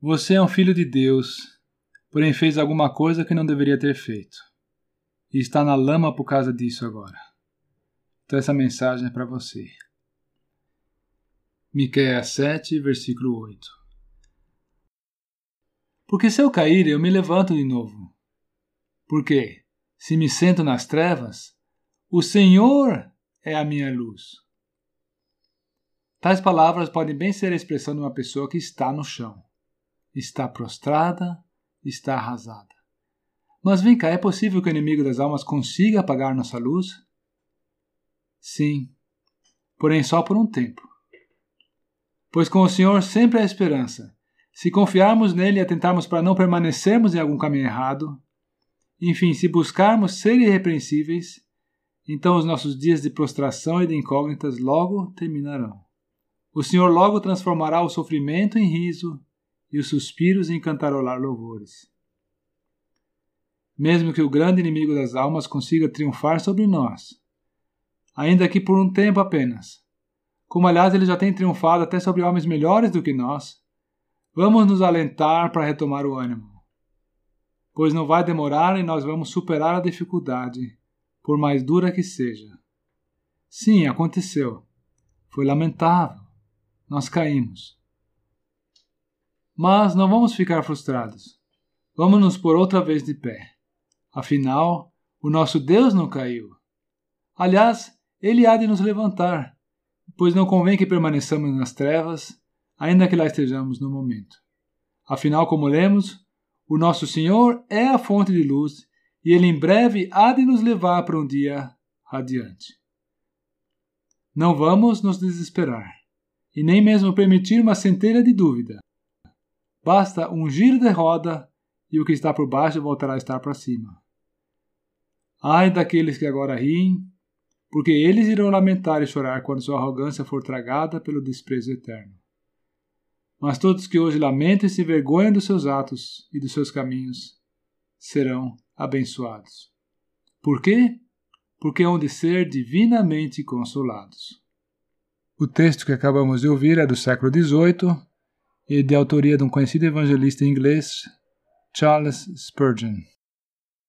Você é um filho de Deus, porém fez alguma coisa que não deveria ter feito. E está na lama por causa disso agora. Então essa mensagem é para você. Miqueias 7, versículo 8. Porque se eu cair, eu me levanto de novo. Porque, se me sento nas trevas, o Senhor é a minha luz. Tais palavras podem bem ser a expressão de uma pessoa que está no chão está prostrada, está arrasada. Mas vem cá, é possível que o inimigo das almas consiga apagar nossa luz? Sim, porém só por um tempo. Pois com o Senhor sempre há esperança. Se confiarmos nele e atentarmos para não permanecermos em algum caminho errado, enfim, se buscarmos ser irrepreensíveis, então os nossos dias de prostração e de incógnitas logo terminarão. O Senhor logo transformará o sofrimento em riso e os suspiros em cantarolar louvores. Mesmo que o grande inimigo das almas consiga triunfar sobre nós, ainda que por um tempo apenas, como aliás ele já tem triunfado até sobre homens melhores do que nós, vamos nos alentar para retomar o ânimo, pois não vai demorar e nós vamos superar a dificuldade, por mais dura que seja. Sim, aconteceu. Foi lamentável. Nós caímos. Mas não vamos ficar frustrados. Vamos nos pôr outra vez de pé. Afinal, o nosso Deus não caiu. Aliás, ele há de nos levantar, pois não convém que permaneçamos nas trevas, ainda que lá estejamos no momento. Afinal, como lemos, o nosso Senhor é a fonte de luz e ele em breve há de nos levar para um dia radiante. Não vamos nos desesperar e nem mesmo permitir uma centelha de dúvida. Basta um giro de roda e o que está por baixo voltará a estar para cima. Ai daqueles que agora riem, porque eles irão lamentar e chorar quando sua arrogância for tragada pelo desprezo eterno. Mas todos que hoje lamentam e se vergonham dos seus atos e dos seus caminhos serão abençoados. Por quê? Porque hão de ser divinamente consolados. O texto que acabamos de ouvir é do século XVIII e de autoria de um conhecido evangelista inglês, Charles Spurgeon.